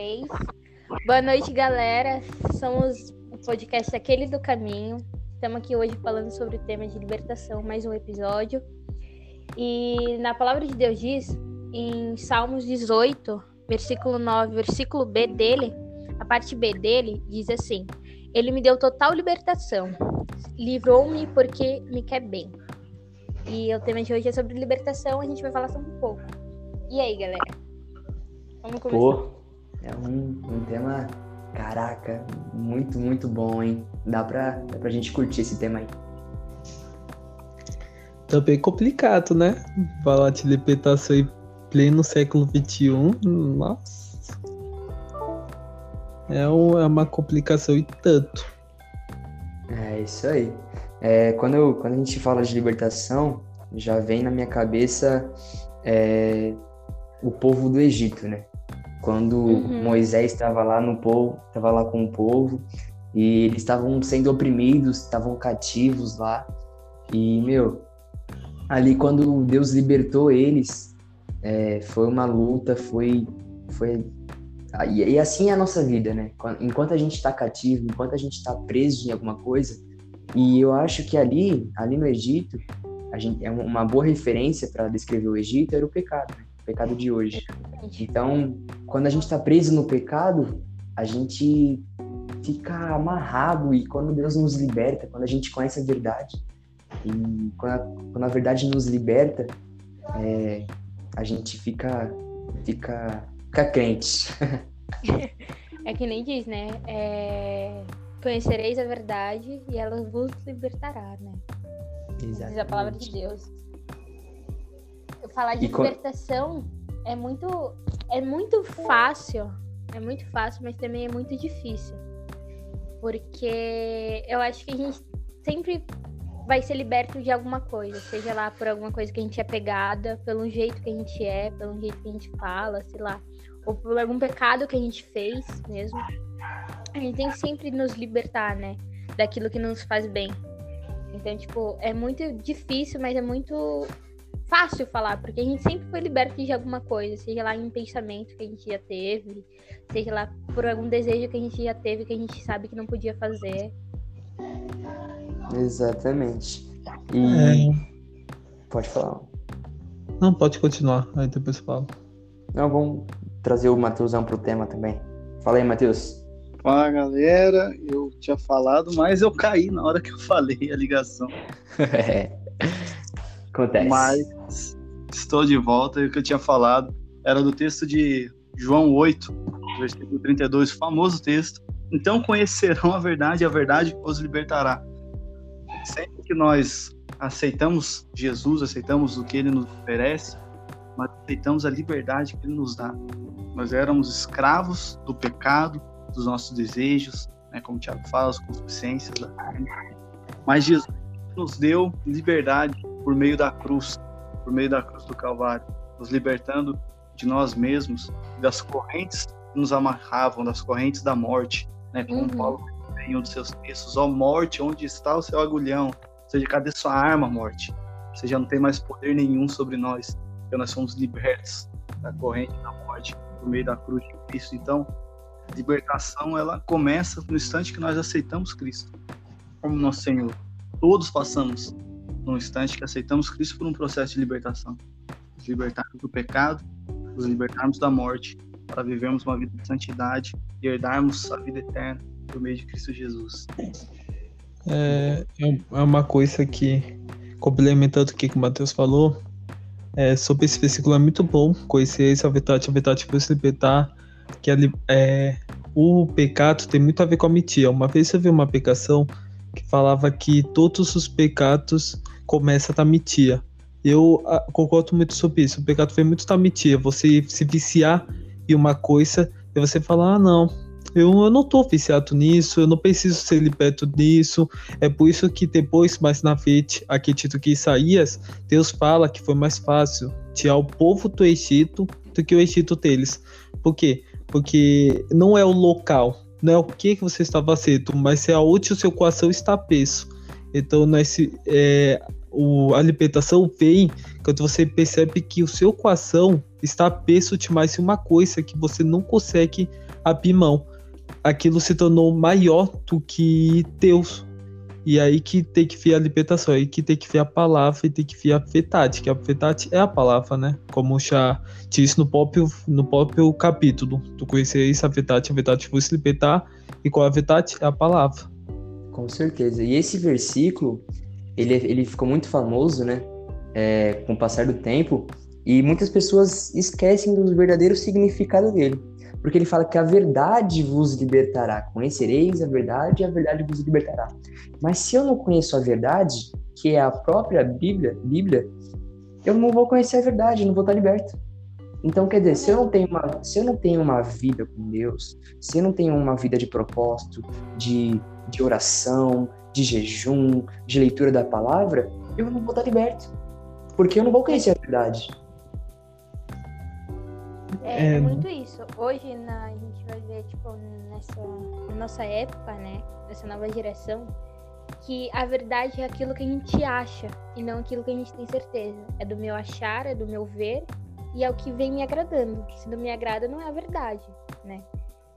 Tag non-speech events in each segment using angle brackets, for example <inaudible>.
3. Boa noite, galera. Somos o podcast Aquele do Caminho. Estamos aqui hoje falando sobre o tema de libertação, mais um episódio. E na palavra de Deus diz, em Salmos 18, versículo 9, versículo B dele, a parte B dele diz assim: Ele me deu total libertação, livrou-me porque me quer bem. E o tema de hoje é sobre libertação, a gente vai falar sobre um pouco. E aí, galera? Vamos começar. Pô, é um, um tema, caraca, muito, muito bom, hein? Dá pra, dá pra gente curtir esse tema aí. Também tá complicado, né? Falar de libertação em pleno século XXI, nossa. É, é uma complicação e tanto. É isso aí. É, quando, eu, quando a gente fala de libertação, já vem na minha cabeça é, o povo do Egito, né? Quando uhum. Moisés estava lá no povo, estava lá com o povo e eles estavam sendo oprimidos, estavam cativos lá. E meu, ali quando Deus libertou eles, é, foi uma luta, foi, foi e, e assim é a nossa vida, né? Enquanto a gente está cativo, enquanto a gente está preso em alguma coisa, e eu acho que ali, ali no Egito, a gente é uma boa referência para descrever o Egito era o pecado, né? Pecado de hoje. Então, quando a gente está preso no pecado, a gente fica amarrado e quando Deus nos liberta, quando a gente conhece a verdade e quando a, quando a verdade nos liberta, é, a gente fica fica fica crente. <laughs> é que nem diz, né? É... Conhecereis a verdade e ela vos libertará, né? Exatamente. Diz a palavra de Deus. Falar de e libertação é muito é muito fácil, é muito fácil, mas também é muito difícil. Porque eu acho que a gente sempre vai ser liberto de alguma coisa, seja lá por alguma coisa que a gente é pegada, pelo jeito que a gente é, pelo jeito que a gente fala, sei lá, ou por algum pecado que a gente fez mesmo. A gente tem que sempre nos libertar, né, daquilo que nos faz bem. Então, tipo, é muito difícil, mas é muito fácil falar, porque a gente sempre foi liberto de alguma coisa, seja lá em um pensamento que a gente já teve, seja lá por algum desejo que a gente já teve que a gente sabe que não podia fazer. Exatamente. E. É... Pode falar. Não, pode continuar, aí depois falo. Não, vamos trazer o Matheusão pro tema também. Fala aí, Matheus. Fala galera, eu tinha falado, mas eu caí na hora que eu falei a ligação. é. <laughs> <laughs> Acontece. Mas estou de volta e o que eu tinha falado era do texto de João 8, versículo 32, famoso texto. Então conhecerão a verdade e a verdade os libertará. Sempre que nós aceitamos Jesus, aceitamos o que ele nos oferece, nós aceitamos a liberdade que ele nos dá. Nós éramos escravos do pecado, dos nossos desejos, né, como o Tiago fala, as concupiscências da carne. Mas Jesus nos deu liberdade por meio da cruz, por meio da cruz do Calvário, nos libertando de nós mesmos, das correntes que nos amarravam, das correntes da morte, né, como uhum. Paulo em um dos seus textos, ó morte, onde está o seu agulhão? Ou seja, cadê sua arma, morte? Você já não tem mais poder nenhum sobre nós, porque nós somos libertos da corrente da morte por meio da cruz de Cristo. Então, libertação ela começa no instante que nós aceitamos Cristo como nosso Senhor. Todos passamos no instante que aceitamos Cristo por um processo de libertação. Nos libertarmos do pecado, nos libertarmos da morte, para vivermos uma vida de santidade e herdarmos a vida eterna por meio de Cristo Jesus. É, é, é uma coisa que, complementando o que o Matheus falou, é, sobre esse versículo é muito bom conhecer essa verdade, a verdade que você libertar que é, o pecado tem muito a ver com a mentira. Uma vez eu vi uma aplicação que falava que todos os pecados começam da mentira. Eu ah, concordo muito sobre isso. O pecado vem muito da mentira. Você se viciar em uma coisa e você falar, ah, não, eu, eu não tô viciado nisso, eu não preciso ser liberto disso. É por isso que depois, mais na frente, aqui Tito que Isaías, Deus fala que foi mais fácil tirar o povo do Egito do que o Egito deles. Por quê? Porque não é o local, não é o que, que você está fazendo, mas é aonde o seu coração está preso. Então, nesse, é, o, a libertação vem quando você percebe que o seu coração está preso demais em uma coisa que você não consegue abrir mão. Aquilo se tornou maior do que Deus. E aí que tem que vir a libertação, aí que tem que vir a palavra e tem que vir a verdade, que a verdade é a palavra, né? Como já disse no próprio, no próprio capítulo. Tu conhecereis a verdade, a vai se libertar, e qual a verdade? É a palavra. Com certeza. E esse versículo, ele, ele ficou muito famoso, né? É, com o passar do tempo, e muitas pessoas esquecem do verdadeiro significado dele. Porque ele fala que a verdade vos libertará. Conhecereis a verdade e a verdade vos libertará. Mas se eu não conheço a verdade, que é a própria Bíblia, Bíblia eu não vou conhecer a verdade, não vou estar liberto. Então, quer dizer, se eu não tenho uma, se eu não tenho uma vida com Deus, se eu não tenho uma vida de propósito, de, de oração, de jejum, de leitura da palavra, eu não vou estar liberto. Porque eu não vou conhecer a verdade. É, é, muito isso. Hoje na, a gente vai ver, tipo, nessa nossa época, né? Nessa nova geração, que a verdade é aquilo que a gente acha e não aquilo que a gente tem certeza. É do meu achar, é do meu ver e é o que vem me agradando. Se não me agrada, não é a verdade, né?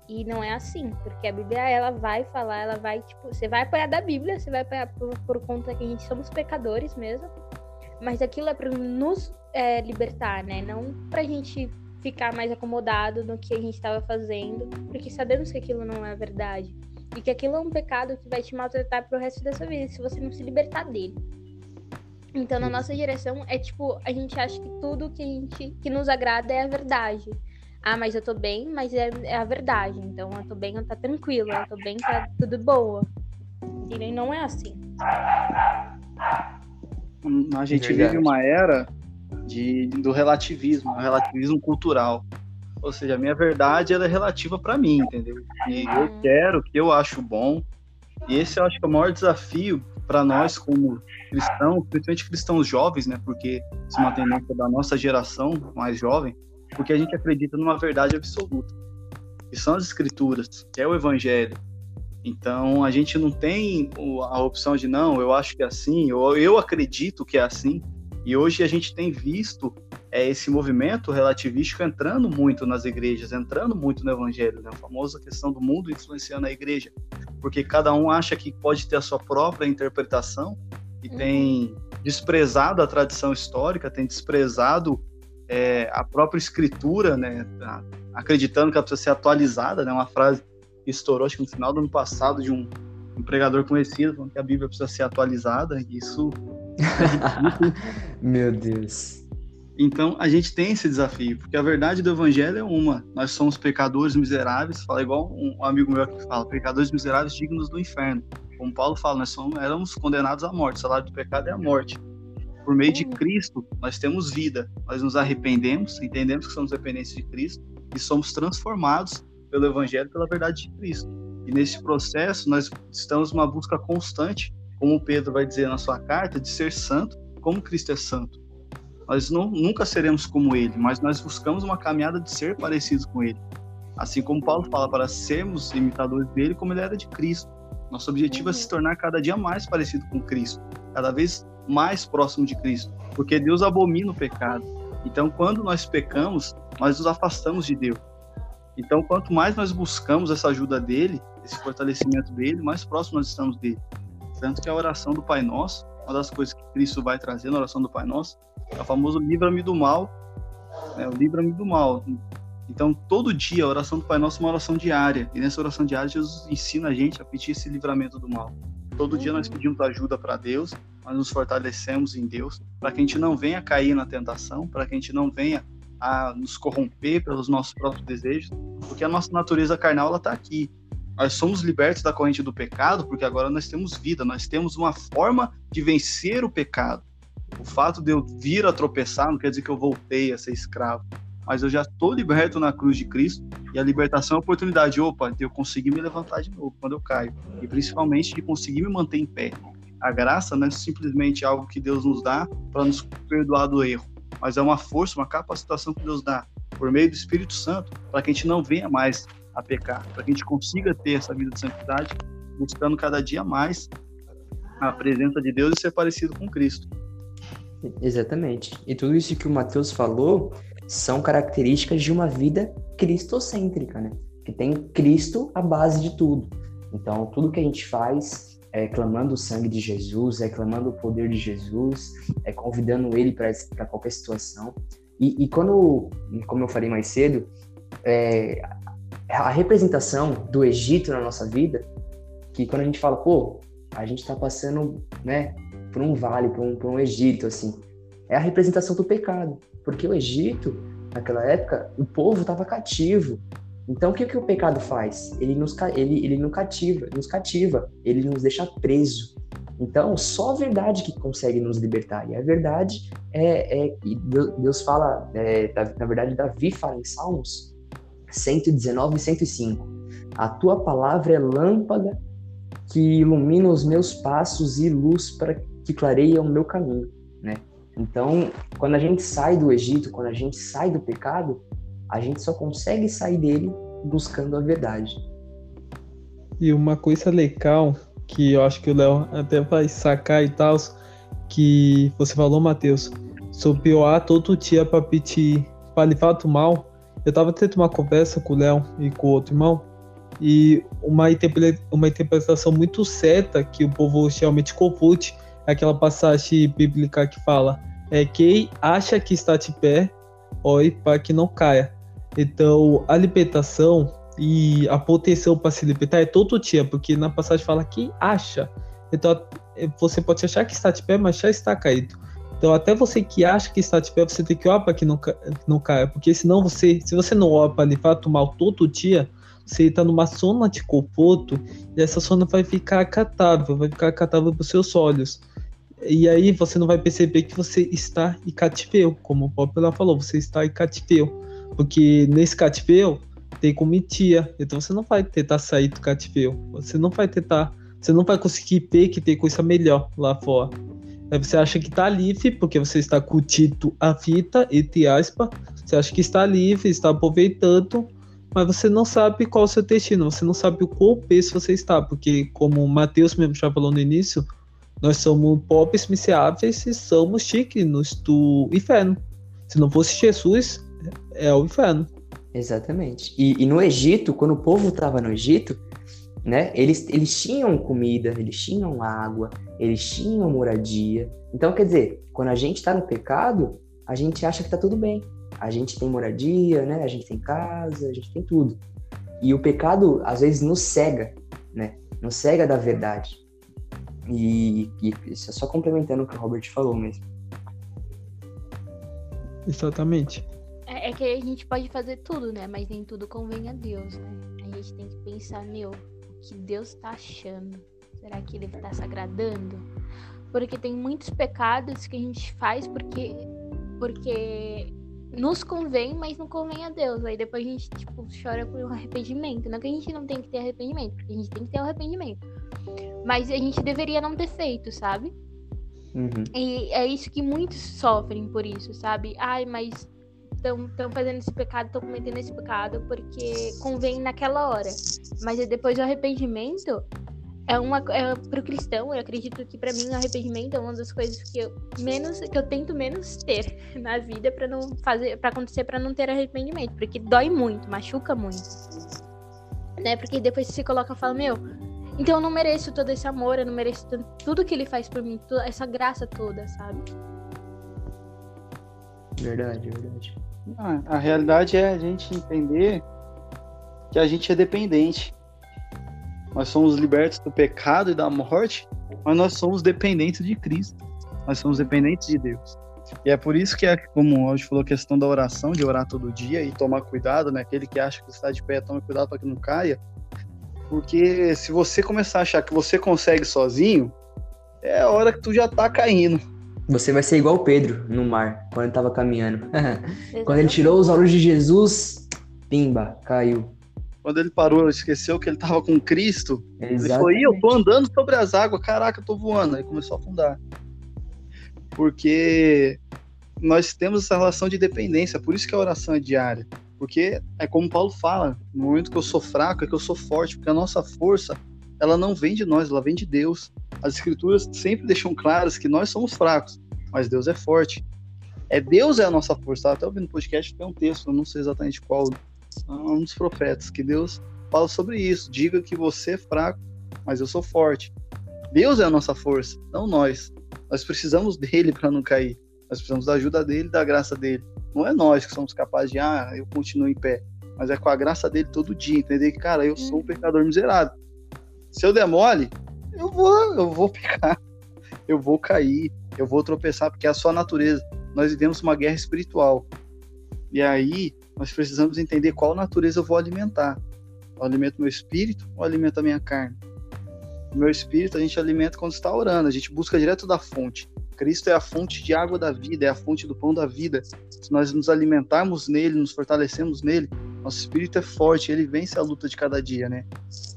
E não é assim, porque a Bíblia ela vai falar, ela vai, tipo, você vai apoiar da Bíblia, você vai apoiar por, por conta que a gente somos pecadores mesmo, mas aquilo é para nos é, libertar, né? Não pra gente ficar mais acomodado no que a gente estava fazendo, porque sabemos que aquilo não é verdade. E que aquilo é um pecado que vai te maltratar pro resto da sua vida, se você não se libertar dele. Então, na nossa direção, é tipo, a gente acha que tudo que a gente que nos agrada é a verdade. Ah, mas eu tô bem, mas é, é a verdade. Então, eu tô bem, eu tá tranquilo, eu tô bem, tá tudo boa. E não é assim. A gente vive uma era de, do relativismo, relativismo cultural. Ou seja, a minha verdade ela é relativa para mim, entendeu? E eu uhum. quero, que eu acho bom. E esse eu acho que é o maior desafio para nós como cristãos, principalmente cristãos jovens, né? Porque isso é uma tendência da nossa geração mais jovem, porque a gente acredita numa verdade absoluta, que são as escrituras, que é o evangelho. Então a gente não tem a opção de não, eu acho que é assim, ou eu acredito que é assim. E hoje a gente tem visto é, esse movimento relativístico entrando muito nas igrejas, entrando muito no evangelho, né? a famosa questão do mundo influenciando a igreja, porque cada um acha que pode ter a sua própria interpretação e uhum. tem desprezado a tradição histórica, tem desprezado é, a própria escritura, né? acreditando que ela precisa ser atualizada, né? uma frase que estourou acho que no final do ano passado de um, um pregador conhecido, falando que a Bíblia precisa ser atualizada, e isso <laughs> Meu Deus. Então a gente tem esse desafio, porque a verdade do evangelho é uma. Nós somos pecadores miseráveis, fala igual um amigo meu que fala, pecadores miseráveis dignos do inferno. Como Paulo fala, nós somos, éramos condenados à morte, o salário do pecado é a morte. Por meio de Cristo, nós temos vida. Nós nos arrependemos, entendemos que somos dependentes de Cristo e somos transformados pelo evangelho, pela verdade de Cristo. E nesse processo, nós estamos numa busca constante como Pedro vai dizer na sua carta, de ser santo como Cristo é santo. Nós não, nunca seremos como ele, mas nós buscamos uma caminhada de ser parecidos com ele. Assim como Paulo fala, para sermos imitadores dele como ele era de Cristo. Nosso objetivo uhum. é se tornar cada dia mais parecido com Cristo, cada vez mais próximo de Cristo, porque Deus abomina o pecado. Então, quando nós pecamos, nós nos afastamos de Deus. Então, quanto mais nós buscamos essa ajuda dele, esse fortalecimento dele, mais próximo nós estamos dele. Tanto que a oração do Pai Nosso, uma das coisas que Cristo vai trazer na oração do Pai Nosso, é o famoso livra-me do mal, né? livra-me do mal. Então, todo dia, a oração do Pai Nosso é uma oração diária. E nessa oração diária, Jesus ensina a gente a pedir esse livramento do mal. Todo dia nós pedimos ajuda para Deus, nós nos fortalecemos em Deus, para que a gente não venha cair na tentação, para que a gente não venha a nos corromper pelos nossos próprios desejos, porque a nossa natureza carnal ela está aqui nós somos libertos da corrente do pecado porque agora nós temos vida, nós temos uma forma de vencer o pecado. O fato de eu vir a tropeçar não quer dizer que eu voltei a ser escravo, mas eu já estou liberto na cruz de Cristo e a libertação é a oportunidade, opa, de eu conseguir me levantar de novo quando eu caio e principalmente de conseguir me manter em pé. A graça não é simplesmente algo que Deus nos dá para nos perdoar do erro, mas é uma força, uma capacitação que Deus dá por meio do Espírito Santo para que a gente não venha mais a pecar, para que a gente consiga ter essa vida de santidade, buscando cada dia mais a presença de Deus e ser parecido com Cristo. Exatamente. E tudo isso que o Mateus falou são características de uma vida cristocêntrica, né? que tem Cristo a base de tudo. Então, tudo que a gente faz é clamando o sangue de Jesus, é clamando o poder de Jesus, é convidando Ele para qualquer situação. E, e, quando, como eu falei mais cedo, é, a representação do Egito na nossa vida, que quando a gente fala, pô, a gente está passando, né, por um vale, por um, por um Egito, assim, é a representação do pecado, porque o Egito, naquela época, o povo estava cativo. Então, o que, que o pecado faz? Ele nos, ele, ele nos cativa, nos cativa, ele nos deixa preso. Então, só a verdade que consegue nos libertar. E a verdade é, é Deus fala, é, na verdade, Davi fala em Salmos 119 e 105. A tua palavra é lâmpada que ilumina os meus passos e luz para que clareia o meu caminho, né? Então, quando a gente sai do Egito, quando a gente sai do pecado, a gente só consegue sair dele buscando a verdade. E uma coisa legal que eu acho que o Léo até vai sacar e tal, que você falou, Matheus, sobre o todo dia para pedir para levar do mal. Eu tava tendo uma conversa com o Léo e com o outro irmão, e uma, uma interpretação muito certa que o povo realmente confunde é aquela passagem bíblica que fala é quem acha que está de pé, ore para que não caia. Então, a libertação e a proteção para se libertar é todo dia, porque na passagem fala quem acha. Então, você pode achar que está de pé, mas já está caído. Então, até você que acha que está de pé, você tem que para que não, não caia, porque senão você, se você não ora para livrar do mal todo dia, você está numa zona de conforto e essa zona vai ficar acatável, vai ficar acatável para os seus olhos. E aí você não vai perceber que você está em cativeiro, como o próprio falou, você está em cativeiro. Porque nesse cativeiro tem comitia, então você não vai tentar sair do cativeiro. Você não vai tentar, você não vai conseguir ver que tem coisa melhor lá fora. Aí você acha que está livre, porque você está curtindo a fita, entre aspas. Você acha que está livre, está aproveitando, mas você não sabe qual é o seu destino, você não sabe o qual peso você está, porque como o Matheus mesmo já falou no início, nós somos pobres, miseráveis e somos dignos do inferno. Se não fosse Jesus, é o inferno. Exatamente. E, e no Egito, quando o povo estava no Egito, né, eles, eles tinham comida, eles tinham água, eles tinham moradia. Então, quer dizer, quando a gente está no pecado, a gente acha que está tudo bem. A gente tem moradia, né? A gente tem casa, a gente tem tudo. E o pecado, às vezes, nos cega, né? Nos cega da verdade. E, e isso é só complementando o que o Robert falou mesmo. Exatamente. É, é, que a gente pode fazer tudo, né? Mas nem tudo convém a Deus, né? A gente tem que pensar, meu, que Deus tá achando? Será que ele tá se agradando? Porque tem muitos pecados que a gente faz porque porque nos convém, mas não convém a Deus. Aí depois a gente, tipo, chora por um arrependimento. Não que a gente não tem que ter arrependimento, porque a gente tem que ter um arrependimento. Mas a gente deveria não ter feito, sabe? Uhum. E é isso que muitos sofrem por isso, sabe? Ai, mas estão fazendo esse pecado, estão cometendo esse pecado porque convém naquela hora. Mas depois do arrependimento, é uma é, pro cristão, eu acredito que para mim o arrependimento é uma das coisas que eu menos que eu tento menos ter <laughs> na vida para não fazer para acontecer para não ter arrependimento, porque dói muito, machuca muito. Né? Porque depois você se coloca e fala, meu, então eu não mereço todo esse amor, eu não mereço tudo que ele faz por mim, toda essa graça toda, sabe? Verdade, verdade. Ah, a realidade é a gente entender que a gente é dependente nós somos libertos do pecado e da morte, mas nós somos dependentes de Cristo. Nós somos dependentes de Deus. E é por isso que, é, como hoje falou, a questão da oração, de orar todo dia e tomar cuidado, né? Aquele que acha que está de pé, toma cuidado para que não caia. Porque se você começar a achar que você consegue sozinho, é a hora que tu já tá caindo. Você vai ser igual Pedro no mar, quando ele estava caminhando. <laughs> quando ele tirou os olhos de Jesus, pimba, caiu quando ele parou, ele esqueceu que ele estava com Cristo. Exatamente. Ele falou, eu tô andando sobre as águas, caraca, eu tô voando. Aí começou a afundar. Porque nós temos essa relação de dependência, por isso que a oração é diária. Porque é como Paulo fala, no momento que eu sou fraco é que eu sou forte, porque a nossa força, ela não vem de nós, ela vem de Deus. As escrituras sempre deixam claras que nós somos fracos, mas Deus é forte. É Deus é a nossa força. Até ouvindo no podcast, tem um texto, eu não sei exatamente qual um dos profetas, que Deus fala sobre isso. Diga que você é fraco, mas eu sou forte. Deus é a nossa força, não nós. Nós precisamos dele para não cair. Nós precisamos da ajuda dele, da graça dele. Não é nós que somos capazes de, ah, eu continuo em pé. Mas é com a graça dele todo dia, entender que, cara, eu sou um pecador miserável. Se eu der mole, eu vou, eu vou pecar. Eu vou cair, eu vou tropeçar, porque é a sua natureza. Nós vivemos uma guerra espiritual. E aí, nós precisamos entender qual natureza eu vou alimentar. Eu alimento meu espírito ou alimento a minha carne? Meu espírito a gente alimenta quando está orando, a gente busca direto da fonte. Cristo é a fonte de água da vida, é a fonte do pão da vida. Se nós nos alimentarmos nele, nos fortalecemos nele, nosso espírito é forte, ele vence a luta de cada dia, né?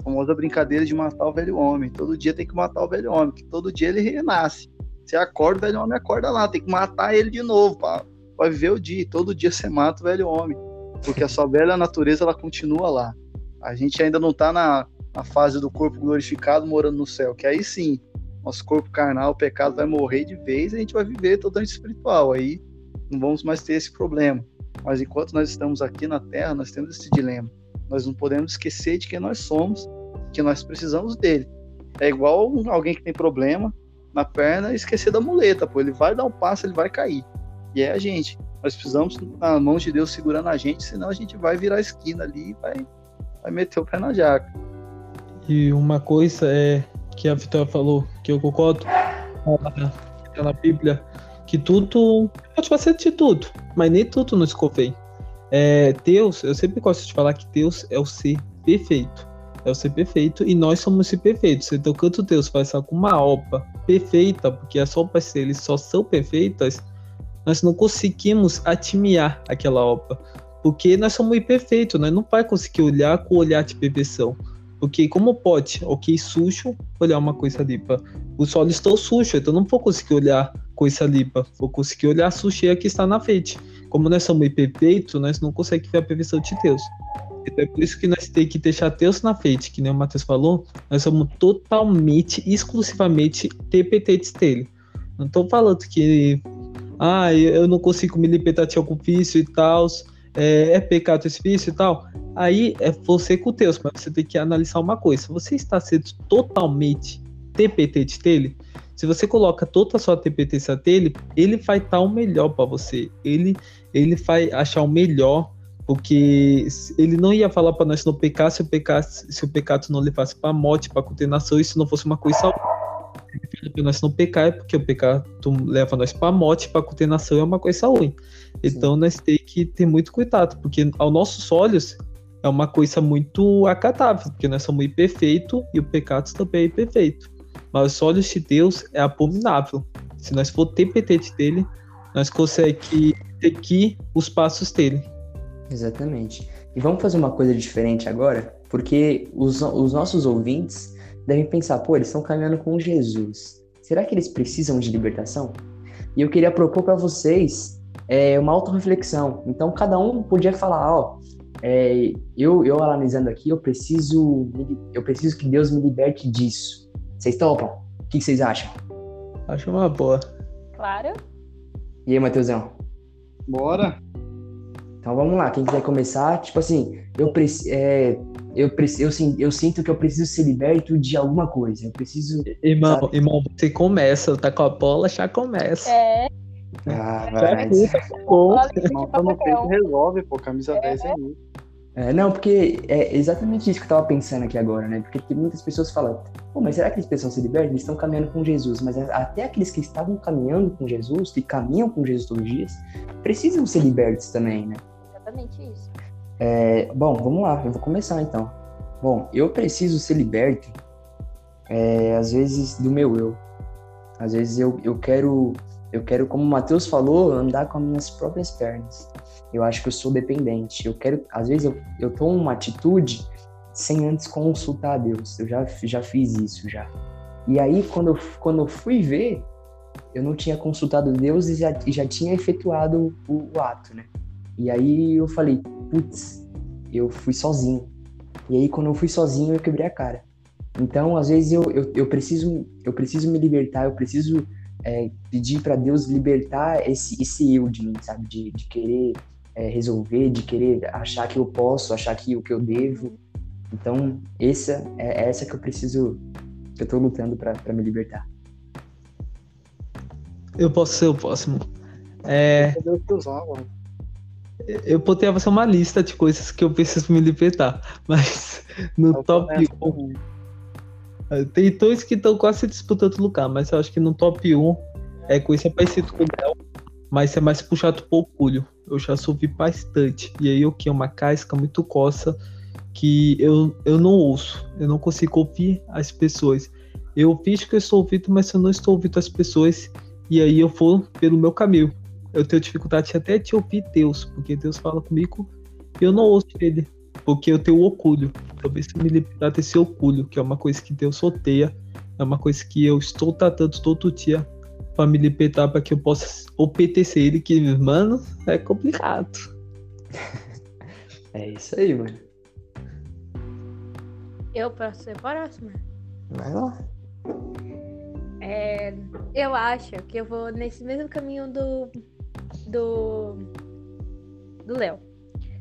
A famosa brincadeira de matar o velho homem. Todo dia tem que matar o velho homem, que todo dia ele renasce. Você acorda, o velho homem acorda lá, tem que matar ele de novo para viver o dia. Todo dia você mata o velho homem, porque a sua velha natureza ela continua lá. A gente ainda não está na, na fase do corpo glorificado morando no céu, que aí sim, nosso corpo carnal, o pecado vai morrer de vez e a gente vai viver totalmente espiritual. Aí não vamos mais ter esse problema. Mas enquanto nós estamos aqui na Terra, nós temos esse dilema. Nós não podemos esquecer de quem nós somos, que nós precisamos dele. É igual alguém que tem problema na perna e esquecer da muleta, pô. Ele vai dar um passo, ele vai cair. E é a gente. Nós precisamos, na mão de Deus, segurando a gente, senão a gente vai virar a esquina ali e vai, vai meter o pé na jaca. E uma coisa é que a Vitória falou, que eu concordo, tá na Bíblia, que tudo pode fazer de tudo, mas nem tudo nos convém. É, Deus, eu sempre gosto de falar que Deus é o ser perfeito. É o ser perfeito e nós somos ser perfeitos. Então, quando Deus faz alguma obra perfeita, porque as obras dele só são perfeitas, nós não conseguimos atimiar aquela obra. Porque nós somos imperfeitos, nós não vai conseguir olhar com o olhar de perfeição. Porque como pode, ok, sujo, olhar uma coisa limpa? Os olhos estão sujos, então não vou conseguir olhar coisa limpa. Vou conseguir olhar a sujeira que está na frente. Como nós somos imperfeitos, nós não conseguimos ver a perfeição de Deus. Então é por isso que nós temos que deixar Deus na frente, que nem o Matheus falou, nós somos totalmente, exclusivamente TPTs dele. Não estou falando que ah, eu não consigo me libertar de algum vício e tal, é, é pecado vício e tal. Aí é você com Deus, mas você tem que analisar uma coisa. Você está sendo totalmente TPT dele? Se você coloca toda a sua TPT dele, ele vai estar o melhor para você. Ele, ele vai achar o melhor, porque ele não ia falar para nós não pecar se o pecado, se o pecado não levasse para a morte, para condenação, e se não fosse uma coisa para nós não pecar, é porque o pecado leva nós para a morte, para condenação é uma coisa ruim. Então Sim. nós temos que ter muito cuidado, porque aos nossos olhos é uma coisa muito acatável, porque nós somos imperfeitos e o pecado também é imperfeito. Mas os olhos de Deus é abominável. Se nós for TPT dele, nós conseguimos seguir os passos dele. Exatamente. E vamos fazer uma coisa diferente agora, porque os, os nossos ouvintes devem pensar, pô, eles estão caminhando com Jesus. Será que eles precisam de libertação? E eu queria propor para vocês é, uma autorreflexão. Então, cada um podia falar, ó, é, eu, eu analisando aqui, eu preciso, eu preciso que Deus me liberte disso. Vocês topam? O que, vocês acham? Acho uma boa. Claro. E aí, Matheusão? Bora. Então vamos lá, quem quiser começar, tipo assim, eu, preciso, é, eu, eu, eu, sinto que eu preciso ser liberto de alguma coisa. Eu preciso. Irmão, sabe? irmão, você começa, tá com a bola, já começa. É. Ah, vai. Já Irmão, peito, resolve, pô. Camisa é. 10 é isso. É, não, porque é exatamente isso que eu tava pensando aqui agora, né? Porque muitas pessoas falam, pô, mas será que eles precisam ser libertos? Eles estão caminhando com Jesus, mas até aqueles que estavam caminhando com Jesus, que caminham com Jesus todos os dias, precisam ser libertos também, né? Exatamente isso. É, bom, vamos lá, eu vou começar então. Bom, eu preciso ser liberto, é, às vezes, do meu eu. Às vezes eu, eu quero, eu quero, como o Matheus falou, andar com as minhas próprias pernas eu acho que eu sou dependente. Eu quero, às vezes eu, eu tomo uma atitude sem antes consultar a Deus. Eu já, já fiz isso já. E aí quando eu, quando eu fui ver, eu não tinha consultado Deus e já, e já tinha efetuado o, o ato, né? E aí eu falei, putz, eu fui sozinho. E aí quando eu fui sozinho eu quebrei a cara. Então às vezes eu, eu, eu preciso eu preciso me libertar, eu preciso é, pedir para Deus libertar esse, esse eu de mim, sabe? De, de querer é, resolver, de querer achar que eu posso, achar que o que eu devo. Então, essa é essa que eu preciso, que eu tô lutando para me libertar. Eu posso ser o próximo. É... Eu botei fazer uma lista de coisas que eu preciso me libertar, mas <laughs> no eu top 1. É, tem dois que estão quase disputando lugar, mas eu acho que no top 1 é coisa parecida com o Léo, mas é mais puxado pro orgulho. Eu já sofri bastante. E aí eu que é uma casca muito coça que eu, eu não ouço. Eu não consigo ouvir as pessoas. Eu fiz que eu estou ouvindo, mas eu não estou ouvindo as pessoas. E aí eu vou pelo meu caminho. Eu tenho dificuldade até de ouvir Deus, porque Deus fala comigo e eu não ouço ele, porque eu tenho orgulho. Talvez se me libertar desse orgulho, que é uma coisa que Deus odeia, é uma coisa que eu estou tratando todo dia para me libertar para que eu possa obedecer ele, que, mano, é complicado. <laughs> é isso aí, mano. Eu posso ser próxima? Vai lá. É, eu acho que eu vou nesse mesmo caminho do do do Léo.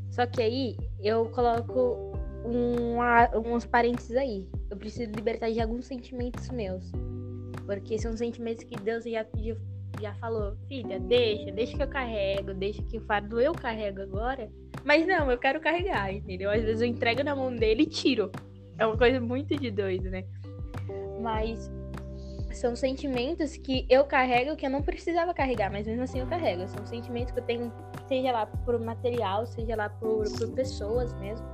Só que aí eu coloco um, uns parênteses aí. Eu preciso libertar de alguns sentimentos meus. Porque são sentimentos que Deus já pediu, já falou, filha, deixa, deixa que eu carrego, deixa que o fardo eu carrego agora. Mas não, eu quero carregar, entendeu? Às vezes eu entrego na mão dele e tiro. É uma coisa muito de doido, né? Mas são sentimentos que eu carrego que eu não precisava carregar, mas mesmo assim eu carrego. São sentimentos que eu tenho, seja lá por material, seja lá por, por pessoas mesmo.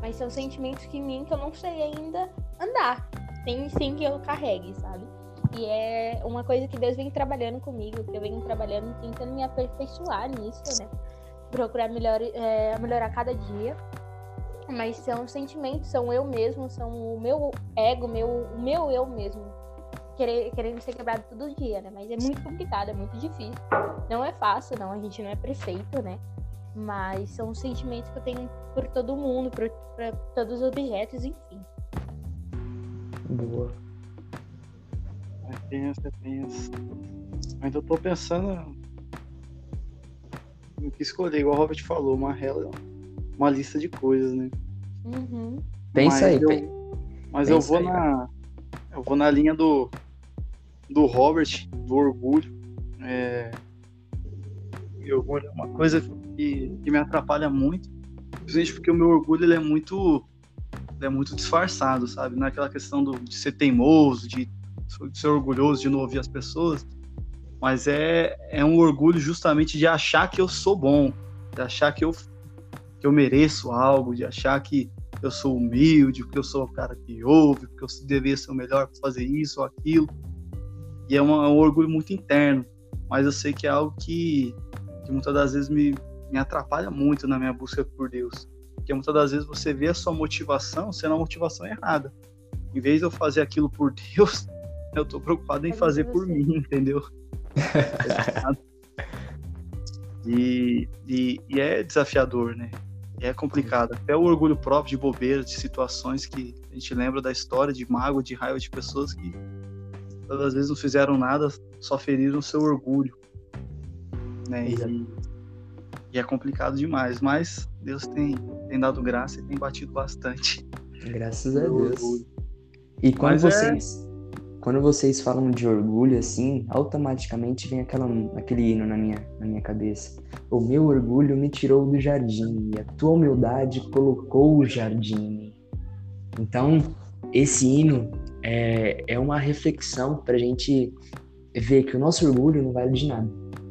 Mas são sentimentos que mim que eu não sei ainda andar. Sem, sem que eu carregue, sabe? E é uma coisa que Deus vem trabalhando comigo, que eu venho trabalhando, tentando me aperfeiçoar nisso, né? Procurar melhor, é, melhorar cada dia. Mas são sentimentos, são eu mesmo, são o meu ego, meu, o meu eu mesmo. Querer, querendo ser quebrado todo dia, né? Mas é muito complicado, é muito difícil. Não é fácil, não. A gente não é perfeito, né? Mas são sentimentos que eu tenho por todo mundo, por, por todos os objetos, enfim. Boa. É tenso, é tenso. Ainda tô pensando em que escolher, igual o Robert falou, uma, uma lista de coisas, né? Uhum. Pensa mas aí, eu, Mas eu vou aí, na. Eu vou na linha do. Do Robert, do orgulho. É, e orgulho é uma coisa que, que me atrapalha muito. Principalmente porque o meu orgulho ele é muito. Ele é muito disfarçado, sabe? Não é questão do, de ser teimoso, de de ser orgulhoso de não ouvir as pessoas, mas é, é um orgulho justamente de achar que eu sou bom, de achar que eu, que eu mereço algo, de achar que eu sou humilde, que eu sou o cara que ouve, que eu devia ser o melhor para fazer isso ou aquilo. E é, uma, é um orgulho muito interno, mas eu sei que é algo que, que muitas das vezes me, me atrapalha muito na minha busca por Deus. Porque muitas das vezes você vê a sua motivação sendo a motivação errada. Em vez de eu fazer aquilo por Deus, <laughs> eu tô preocupado em fazer por mim, entendeu? <laughs> e, e, e, é desafiador, né? É complicado. Até o orgulho próprio de bobeira, de situações que a gente lembra da história de mágoa, de raiva de pessoas que todas as vezes não fizeram nada, só feriram o seu orgulho. Né? E, e, é complicado demais, mas Deus tem, tem dado graça e tem batido bastante. Graças a Deus. Orgulho. E quando mas é vocês. É quando vocês falam de orgulho assim, automaticamente vem aquela, aquele hino na minha, na minha cabeça. O meu orgulho me tirou do jardim e a tua humildade colocou o jardim. Então, esse hino é, é uma reflexão para a gente ver que o nosso orgulho não vale de nada.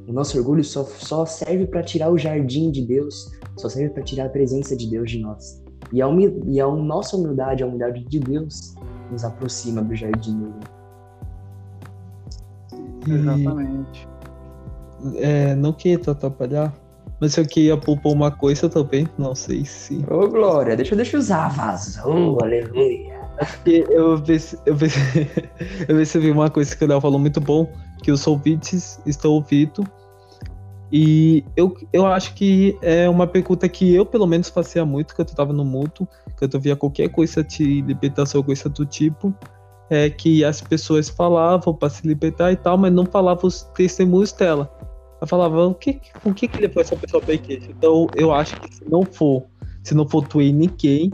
O nosso orgulho só, só serve para tirar o jardim de Deus, só serve para tirar a presença de Deus de nós. E a, e a nossa humildade, a humildade de Deus, nos aproxima do jardim. Exatamente. É, não queria te atrapalhar, mas eu queria propor uma coisa também, não sei se. Ô, Glória, deixa, deixa eu usar, vazou, aleluia. É porque eu, eu, <laughs> eu percebi uma coisa que o Léo falou muito bom, que os ouvintes estão ouvindo. E eu, eu acho que é uma pergunta que eu, pelo menos, fazia muito, quando eu tava no mundo, quando eu via qualquer coisa de libertação, coisa do tipo é, que as pessoas falavam para se libertar e tal, mas não falavam os testemunhos dela. Eu falava, o que, o que que foi essa pessoa PlayStation? Então eu acho que se não for, se não for tu e ninguém,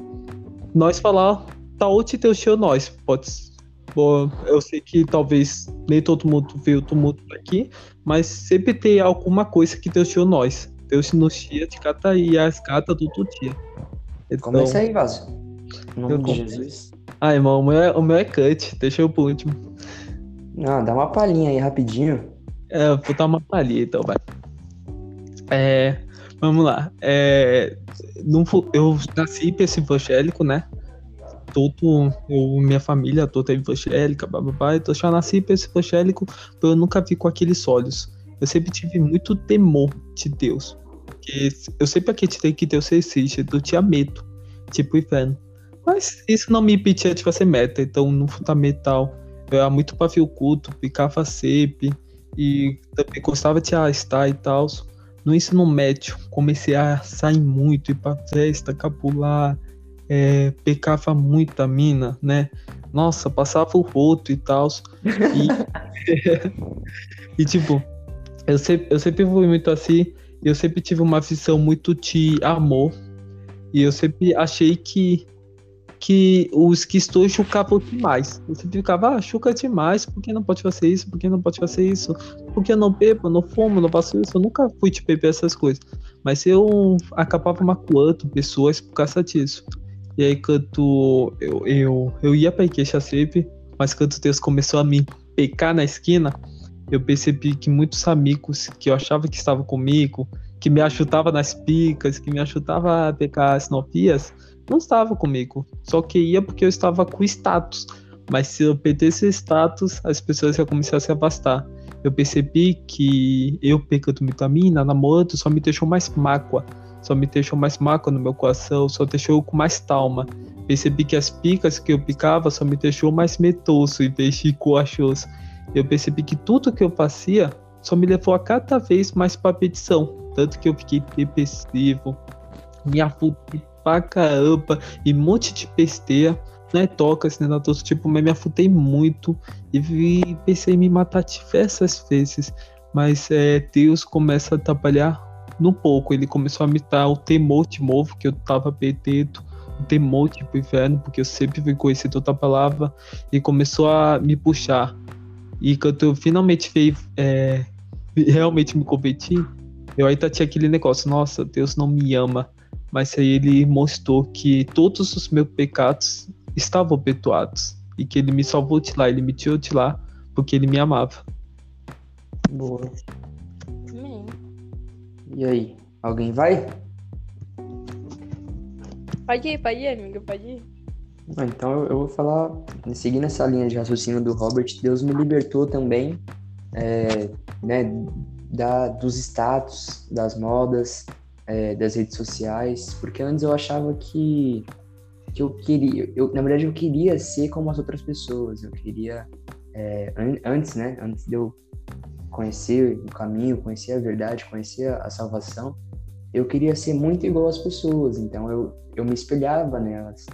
nós falar, tá ou te teu show nós, pode Bom, eu sei que talvez nem todo mundo vê o tumulto aqui, mas sempre tem alguma coisa que Deus tirou nós. Deus nos tia de cata e as cartas do tu tia. Então, Começa aí, Vaso. Em nome de Jesus. Ah, irmão, o meu, é, o meu é cut, deixa eu pro último. Não, dá uma palhinha aí rapidinho. É, vou dar uma palhinha então, vai. É, vamos lá. É, não eu nasci em berço evangélico, né? Todo, eu, minha família toda é evangélica, bababá, então eu já nasci evangélico, eu nunca vi com aqueles olhos. Eu sempre tive muito temor de Deus. Porque eu sempre acreditei que Deus existe, eu tinha medo, tipo inferno. Mas isso não me impedia de fazer meta, então no fundamental eu era muito pavio culto, picava cepe, e também gostava de arrastar e tal. No ensino médio, comecei a sair muito, ir pra festa, capular, é, pecava muita mina, né? Nossa, passava o roto e tal. E, <laughs> e tipo, eu sempre, eu sempre fui muito assim, eu sempre tive uma visão muito de amor, e eu sempre achei que que os que estou chucavam demais. Eu sempre ficava, ah, chuca demais, por que não pode fazer isso? Por que não pode fazer isso? Porque eu não bebo, não fumo, não faço isso. Eu nunca fui de beber essas coisas. Mas eu acabava macuando pessoas por causa disso. E aí, quando eu, eu, eu ia pra igreja sempre, mas quando Deus começou a me pecar na esquina, eu percebi que muitos amigos que eu achava que estavam comigo, que me ajudavam nas picas, que me ajudavam a pecar as novias, não estavam comigo. Só que ia porque eu estava com status. Mas se eu perdesse status, as pessoas iam começar a se afastar. Eu percebi que eu pegando vitamina, namorando, só me deixou mais mágoa. Só me deixou mais mágoa no meu coração, só deixou com mais talma. Percebi que as picas que eu picava só me deixou mais metoso em vez de corajoso. Eu percebi que tudo que eu fazia só me levou a cada vez mais para petição. Tanto que eu fiquei depressivo, me afudei pra caramba e um monte de besteira. Não é toca, assim, né, todo tipo, mas me afudei muito e vi- pensei em me matar diversas vezes. Mas é, Deus começa a trabalhar no pouco. Ele começou a me dar o temor de novo que eu tava perdendo, temor tipo inferno, porque eu sempre fui conhecido outra palavra, e começou a me puxar. E quando eu finalmente veio é, <laughs> realmente me competir, eu ainda tinha aquele negócio, nossa, Deus não me ama. Mas aí ele mostrou que todos os meus pecados estavam perdoados. E que ele me salvou de lá, ele me tirou de lá, porque ele me amava. Boa. E aí? Alguém vai? Pode ir, pode ir, amigo, pode ir. Ah, então eu, eu vou falar, seguindo essa linha de raciocínio do Robert, Deus me libertou também, é, né, da, dos status, das modas, é, das redes sociais, porque antes eu achava que, que eu queria, eu, na verdade eu queria ser como as outras pessoas, eu queria, é, an- antes, né, antes de eu conhecer o caminho, conhecer a verdade, conhecer a, salvação, eu queria ser muito igual às pessoas, então eu, eu me espelhava nelas.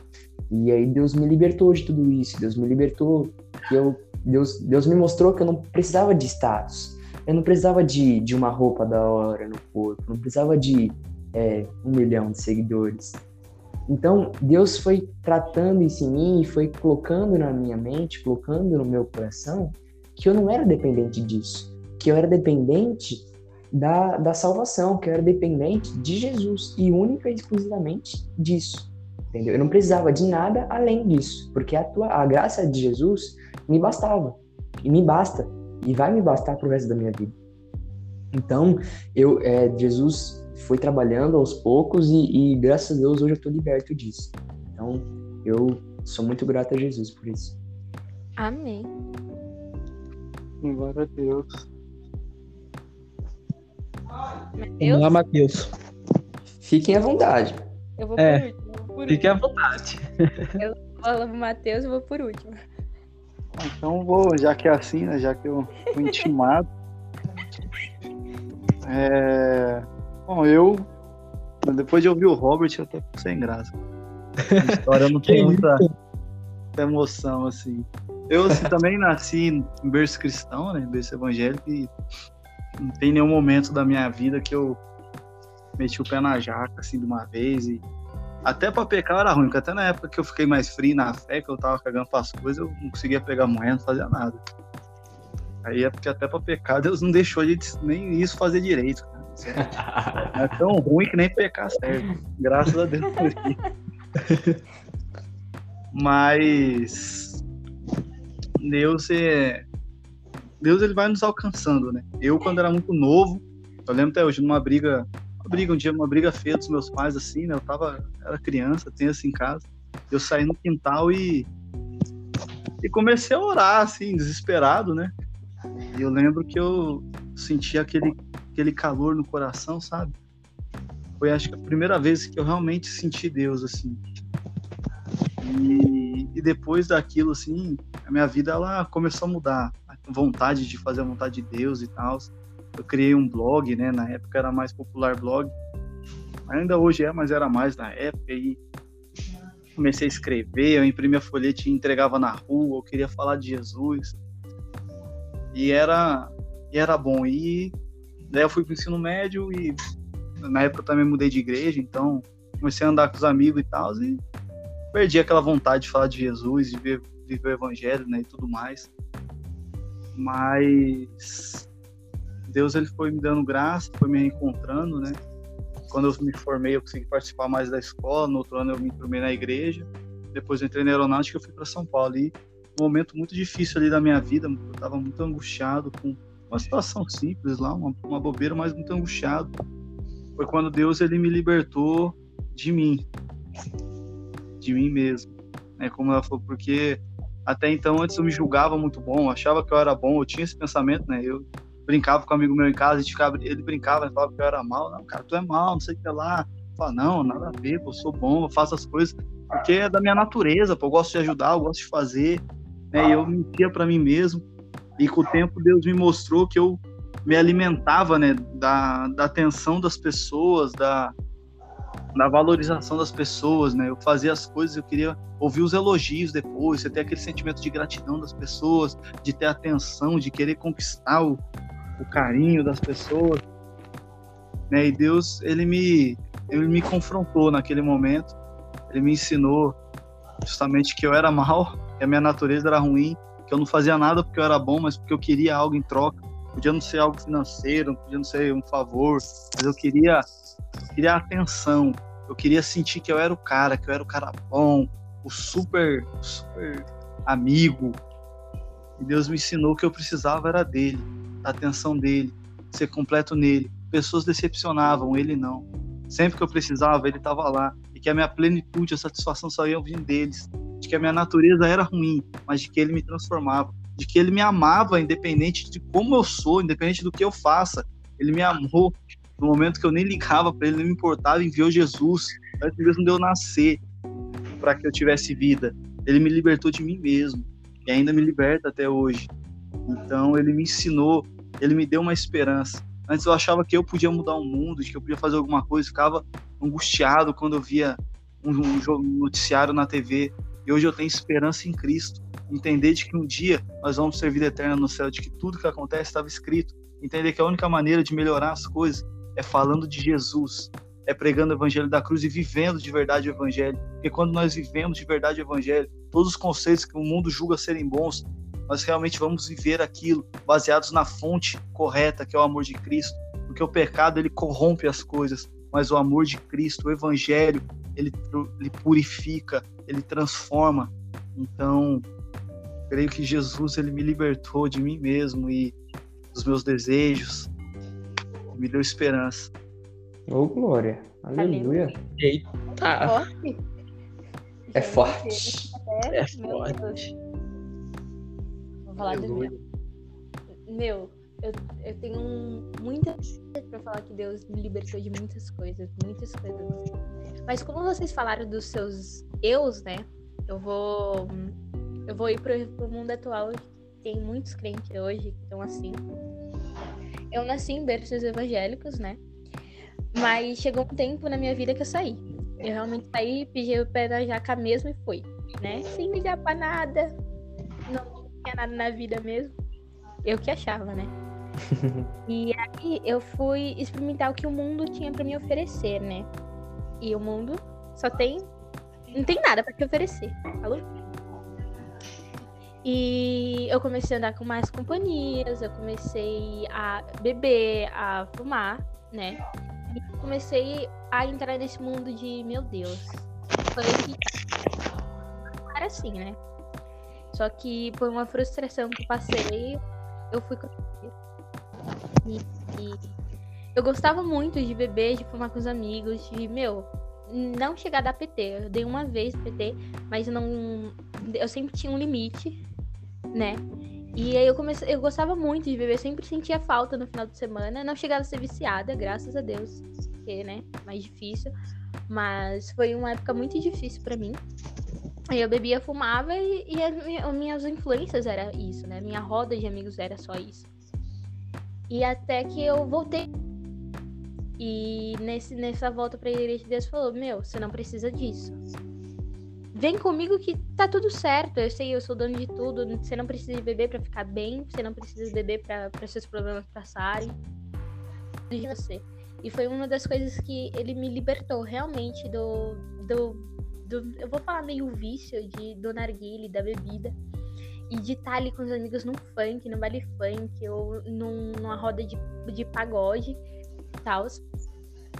E aí Deus me libertou de tudo isso, Deus me libertou, eu, Deus, Deus me mostrou que eu não precisava de status, eu não precisava de, de uma roupa da hora no corpo, não precisava de é, um milhão de seguidores. Então Deus foi tratando isso em mim e foi colocando na minha mente, colocando no meu coração que eu não era dependente disso, que eu era dependente da, da salvação, que eu era dependente de Jesus e única e exclusivamente disso entendeu? Eu não precisava de nada além disso, porque a, tua, a graça de Jesus me bastava, e me basta, e vai me bastar pro resto da minha vida. Então, eu, é, Jesus foi trabalhando aos poucos e, e, graças a Deus hoje eu estou liberto disso. Então, eu sou muito grato a Jesus por isso. Amém. Glória a Deus. Eu, Vamos lá, Matheus. Fiquem à vontade. eu vou É. por último. eu vou Por Fique à último. vontade. <laughs> Fala pro Matheus, eu vou por último. Então vou, já que é assim, né? Já que eu fui intimado. <laughs> É... Bom, eu. Depois de ouvir o Robert, eu até fico sem graça. A história não tem <laughs> muita, muita emoção, assim. Eu assim, também nasci em berço cristão, né? Berço evangélico, e não tem nenhum momento da minha vida que eu meti o pé na jaca, assim, de uma vez. E até pra pecar era ruim, porque até na época que eu fiquei mais frio na fé, que eu tava cagando pras coisas, eu não conseguia pegar moeda, não fazia nada. Aí é porque até pra pecar, Deus não deixou de nem isso fazer direito, cara. É tão ruim que nem pecar serve. Graças a Deus por isso. <laughs> Mas Deus é. Deus ele vai nos alcançando, né? Eu, quando era muito novo, eu lembro até hoje, numa briga, uma briga, um dia, uma briga feia dos meus pais, assim, né? Eu tava, era criança, tinha assim em casa. Eu saí no quintal e. E comecei a orar, assim, desesperado, né? E eu lembro que eu senti aquele, aquele calor no coração, sabe? Foi acho que a primeira vez que eu realmente senti Deus, assim. E, depois daquilo, assim, a minha vida ela começou a mudar. A vontade de fazer a vontade de Deus e tal. Eu criei um blog, né? Na época era mais popular blog. Ainda hoje é, mas era mais na época. E comecei a escrever, eu imprimia folhete e entregava na rua. Eu queria falar de Jesus. E era, e era bom. E daí eu fui pro ensino médio e na época eu também mudei de igreja, então comecei a andar com os amigos e tal, e perdi aquela vontade de falar de Jesus, de viver, o evangelho, né, e tudo mais. Mas Deus ele foi me dando graça, foi me reencontrando, né? Quando eu me formei, eu consegui participar mais da escola. No outro ano, eu me formei na igreja. Depois, eu entrei na aeronáutica, eu fui para São Paulo. E um momento muito difícil ali da minha vida. Eu estava muito angustiado com uma situação simples lá, uma, uma bobeira, mas muito angustiado. Foi quando Deus ele me libertou de mim, de mim mesmo. É como ela falou, porque até então antes eu me julgava muito bom, achava que eu era bom, eu tinha esse pensamento, né? Eu brincava com um amigo meu em casa, ficava, ele brincava, e falava que eu era mal. Não, cara, tu é mal, não sei o que lá. Eu falava, não, nada a ver, eu sou bom, eu faço as coisas porque é da minha natureza, pô, eu gosto de ajudar, eu gosto de fazer né? E eu mentia para mim mesmo. E com o tempo Deus me mostrou que eu me alimentava, né, da, da atenção das pessoas, da, da valorização das pessoas, né? Eu fazia as coisas, eu queria ouvir os elogios depois, você ter aquele sentimento de gratidão das pessoas, de ter atenção, de querer conquistar o, o carinho das pessoas, né? E Deus, ele me ele me confrontou naquele momento, ele me ensinou justamente que eu era mal, que a minha natureza era ruim, que eu não fazia nada porque eu era bom, mas porque eu queria algo em troca. Podia não ser algo financeiro, podia não ser um favor, mas eu queria, queria atenção. Eu queria sentir que eu era o cara, que eu era o cara bom, o super, super amigo. E Deus me ensinou que eu precisava era dele, da atenção dele, ser completo nele. Pessoas decepcionavam, ele não. Sempre que eu precisava, ele estava lá. E que a minha plenitude, a satisfação só ia vir deles de que a minha natureza era ruim, mas de que ele me transformava, de que ele me amava independente de como eu sou, independente do que eu faça. Ele me amou no momento que eu nem ligava para ele, nem me importava, enviou Jesus antes mesmo de eu nascer para que eu tivesse vida. Ele me libertou de mim mesmo e ainda me liberta até hoje. Então ele me ensinou, ele me deu uma esperança. Antes eu achava que eu podia mudar o mundo, que eu podia fazer alguma coisa, ficava angustiado quando eu via um, um noticiário na TV e hoje eu tenho esperança em Cristo. Entender de que um dia nós vamos ter vida eterna no céu, de que tudo que acontece estava escrito. Entender que a única maneira de melhorar as coisas é falando de Jesus, é pregando o evangelho da cruz e vivendo de verdade o evangelho. Porque quando nós vivemos de verdade o evangelho, todos os conceitos que o mundo julga serem bons, nós realmente vamos viver aquilo baseados na fonte correta, que é o amor de Cristo. Porque o pecado ele corrompe as coisas, mas o amor de Cristo, o evangelho, ele, ele purifica, ele transforma. Então, creio que Jesus ele me libertou de mim mesmo e dos meus desejos, me deu esperança. Ô, oh, glória. Aleluia. Eita. É forte. É forte. Vou falar do meu. Meu, eu, eu tenho muitas coisas pra falar que Deus me libertou de muitas coisas, muitas coisas. Mas como vocês falaram dos seus eus, né? Eu vou eu vou ir pro, pro mundo atual. Tem muitos crentes hoje que estão assim. Eu nasci em berços evangélicos, né? Mas chegou um tempo na minha vida que eu saí. Eu realmente saí, pedi o pé da jaca mesmo e fui, né? Sem ligar pra nada. Não tinha nada na vida mesmo. Eu que achava, né? <laughs> e aí eu fui experimentar o que o mundo tinha para me oferecer, né? E o mundo só tem. Não tem nada para te oferecer. Falou? E eu comecei a andar com mais companhias, eu comecei a beber, a fumar, né? E comecei a entrar nesse mundo de, meu Deus, que era assim, né? Só que por uma frustração que eu passei, eu fui e, e eu gostava muito de beber, de fumar com os amigos, de, meu, não chegar da PT. Eu dei uma vez PT, mas não. Eu sempre tinha um limite, né? E aí eu comecei, eu gostava muito de beber, sempre sentia falta no final de semana. Não chegava a ser viciada, graças a Deus, porque, né, mais difícil. Mas foi uma época muito difícil para mim. Aí eu bebia, fumava e, e as minhas influências era isso, né? Minha roda de amigos era só isso. E até que eu voltei. E nesse, nessa volta pra igreja, Deus falou: Meu, você não precisa disso. Vem comigo que tá tudo certo. Eu sei, eu sou dono de tudo. Você não precisa beber para ficar bem. Você não precisa beber para seus problemas passarem. De você. E foi uma das coisas que ele me libertou realmente do, do do, eu vou falar meio vício de do narguile, da bebida. E de estar ali com os amigos num funk, no baile funk, ou num, numa roda de, de pagode tal.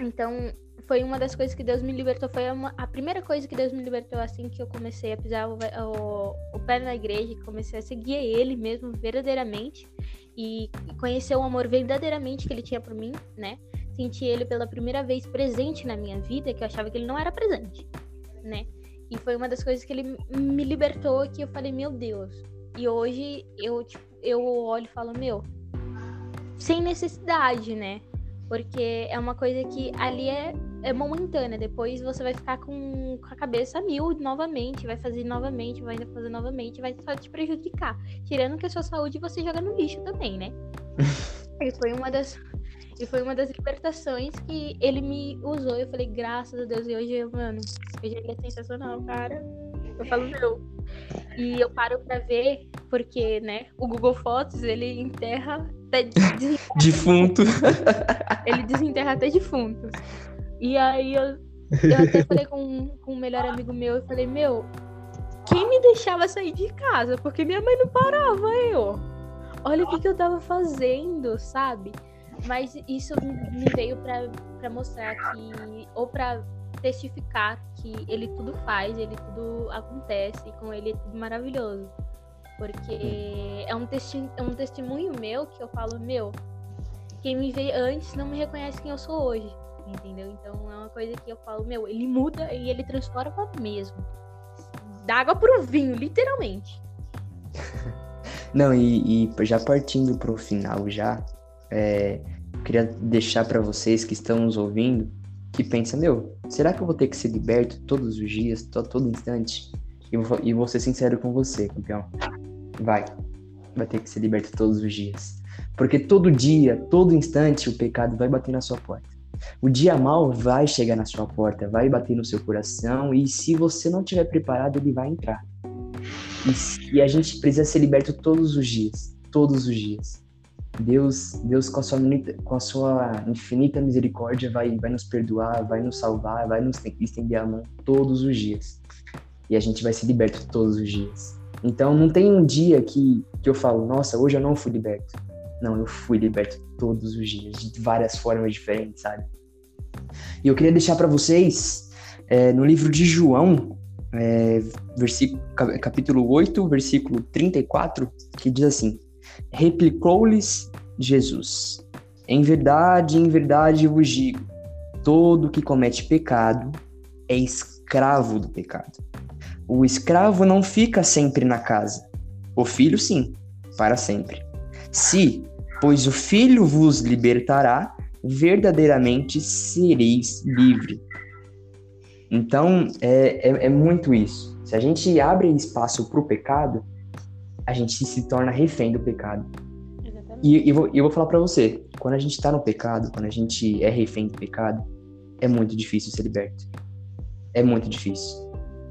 Então, foi uma das coisas que Deus me libertou. Foi uma, a primeira coisa que Deus me libertou assim que eu comecei a pisar o, o, o pé na igreja, comecei a seguir Ele mesmo verdadeiramente e, conhecer o amor verdadeiramente que Ele tinha por mim, né? Senti Ele pela primeira vez presente na minha vida, que eu achava que Ele não era presente né? E foi uma das coisas que ele me libertou que eu falei, meu Deus. E hoje eu, tipo, eu olho e falo, meu, sem necessidade, né? Porque é uma coisa que ali é, é momentânea. Depois você vai ficar com, com a cabeça mil novamente, vai fazer novamente, vai fazer novamente, vai só te prejudicar. Tirando que a sua saúde você joga no lixo também, né? <laughs> e foi uma das e foi uma das libertações que ele me usou. Eu falei, graças a Deus. E hoje, mano, hoje ele é sensacional, cara. Eu falo, meu. E eu paro pra ver, porque, né, o Google Fotos, ele enterra até <laughs> defunto. ele desenterra até defunto. E aí eu, eu até <laughs> falei com, com um melhor amigo meu, eu falei, meu, quem me deixava sair de casa? Porque minha mãe não parava, eu. Olha o que, que eu tava fazendo, sabe? Mas isso me veio para mostrar que, ou para testificar que ele tudo faz, ele tudo acontece, e com ele é tudo maravilhoso. Porque é um, testi é um testemunho meu que eu falo, meu, quem me vê antes não me reconhece quem eu sou hoje. Entendeu? Então é uma coisa que eu falo, meu, ele muda e ele transforma mesmo. Da água pro vinho, literalmente. <laughs> Não, e, e já partindo pro final já, é, queria deixar para vocês que estão nos ouvindo que pensa, meu, será que eu vou ter que ser liberto todos os dias, todo, todo instante? E vou, e vou ser sincero com você, campeão. Vai. Vai ter que ser liberto todos os dias. Porque todo dia, todo instante, o pecado vai bater na sua porta. O dia mal vai chegar na sua porta, vai bater no seu coração, e se você não estiver preparado, ele vai entrar. E, e a gente precisa ser liberto todos os dias. Todos os dias. Deus, Deus com a sua, com a sua infinita misericórdia vai, vai nos perdoar, vai nos salvar, vai nos estender a mão todos os dias. E a gente vai ser liberto todos os dias. Então não tem um dia que, que eu falo, nossa, hoje eu não fui liberto. Não, eu fui liberto todos os dias, de várias formas diferentes, sabe? E eu queria deixar para vocês, é, no livro de João, é, versículo, capítulo 8, versículo 34, que diz assim: Replicou-lhes Jesus: Em verdade, em verdade vos digo: todo que comete pecado é escravo do pecado. O escravo não fica sempre na casa, o filho sim, para sempre. Se, pois o filho vos libertará, verdadeiramente sereis livre. Então, é, é, é muito isso. Se a gente abre espaço para o pecado, a gente se torna refém do pecado. E eu vou, eu vou falar para você, quando a gente tá no pecado, quando a gente é refém do pecado, é muito difícil ser liberto. É muito difícil.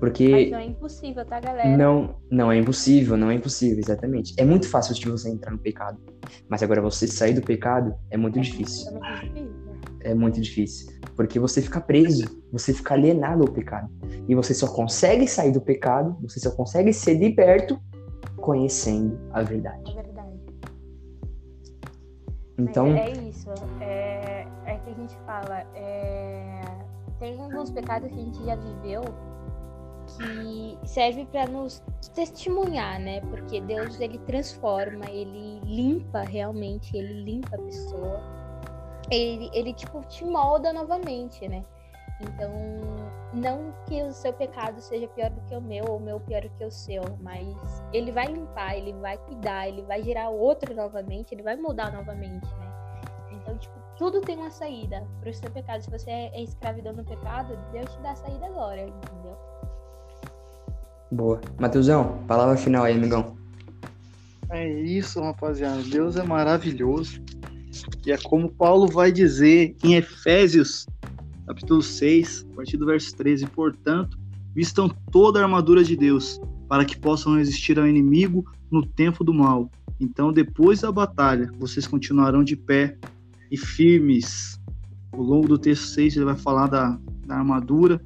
Porque Mas não é impossível, tá, galera? não, não é impossível, não é impossível, exatamente. É muito fácil de você entrar no pecado. Mas agora você sair do pecado é muito difícil. É muito difícil. né? É muito difícil. Porque você fica preso, você fica alienado ao pecado. E você só consegue sair do pecado, você só consegue ser liberto conhecendo a verdade. É verdade. Então, Mas é isso. É, é que a gente fala. é, tem alguns pecados que a gente já viveu que serve para nos testemunhar, né? Porque Deus ele transforma, ele limpa realmente, ele limpa a pessoa. Ele, ele tipo te molda novamente, né? Então, não que o seu pecado seja pior do que o meu ou o meu pior do que o seu, mas ele vai limpar, ele vai cuidar, ele vai gerar outro novamente, ele vai mudar novamente, né? Então, tipo, tudo tem uma saída pro seu pecado. Se você é escravidão no pecado, Deus te dá a saída agora, entendeu? Boa. Mateusão, palavra final aí, amigão. É isso, rapaziada. Deus é maravilhoso. E é como Paulo vai dizer em Efésios, capítulo 6, a partir do verso 13. Portanto, vistam toda a armadura de Deus, para que possam resistir ao inimigo no tempo do mal. Então, depois da batalha, vocês continuarão de pé e firmes. Ao longo do texto 6, ele vai falar da, da armadura,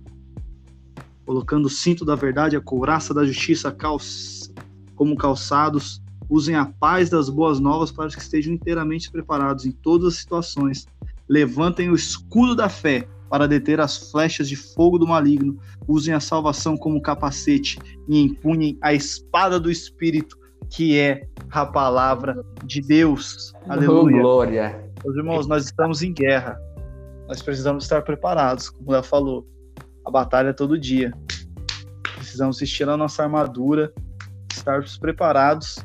colocando o cinto da verdade, a couraça da justiça calç- como calçados. Usem a paz das boas novas para que estejam inteiramente preparados em todas as situações. Levantem o escudo da fé para deter as flechas de fogo do maligno. Usem a salvação como capacete e empunhem a espada do Espírito, que é a palavra de Deus. Oh, Aleluia. glória. Meus irmãos, nós estamos em guerra. Nós precisamos estar preparados, como Léo falou. A batalha é todo dia. Precisamos vestir a nossa armadura, estarmos preparados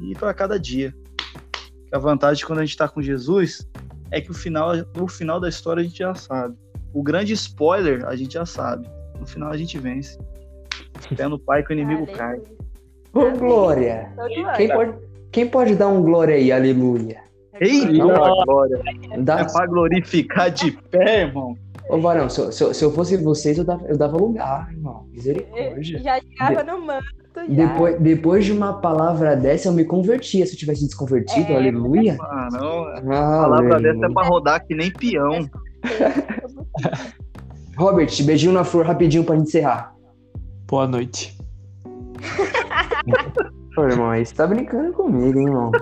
e ir para cada dia. A vantagem quando a gente está com Jesus é que o final, o final da história a gente já sabe. O grande spoiler a gente já sabe. No final a gente vence. Pé no pai que o inimigo cai. Ô, glória. Quem pode, quem pode dar um glória aí? Aleluia. Eita, Não. glória! Dá, É para glorificar de pé, irmão. Ô, Varão, se, eu- se se eu fosse vocês, eu dava, eu dava lugar, irmão. Misericórdia. Já tirava no manto, já. Depois, depois de uma palavra dessa, eu me convertia. Se eu tivesse desconvertido, É. aleluia. Ah, não. A Ah, palavra dessa é aleluia. pra rodar que nem peão. <laughs> Robert, beijinho na flor rapidinho pra gente encerrar. Boa noite. Ô, irmão, aí você tá brincando comigo, hein, irmão. <laughs>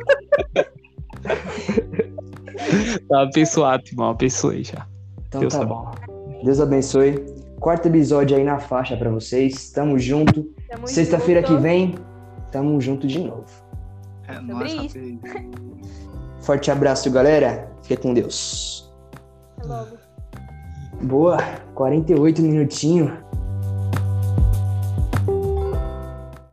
Tá abençoado, irmão. Abençoei já. Então Deus tá tá bom. Deus abençoe. Quarto episódio aí na faixa pra vocês. Tamo junto. Sexta-feira que vem, tamo junto de novo. É, Sobre nóis. Forte abraço, galera. Fique com Deus. Até logo. Boa, 48 minutinhos.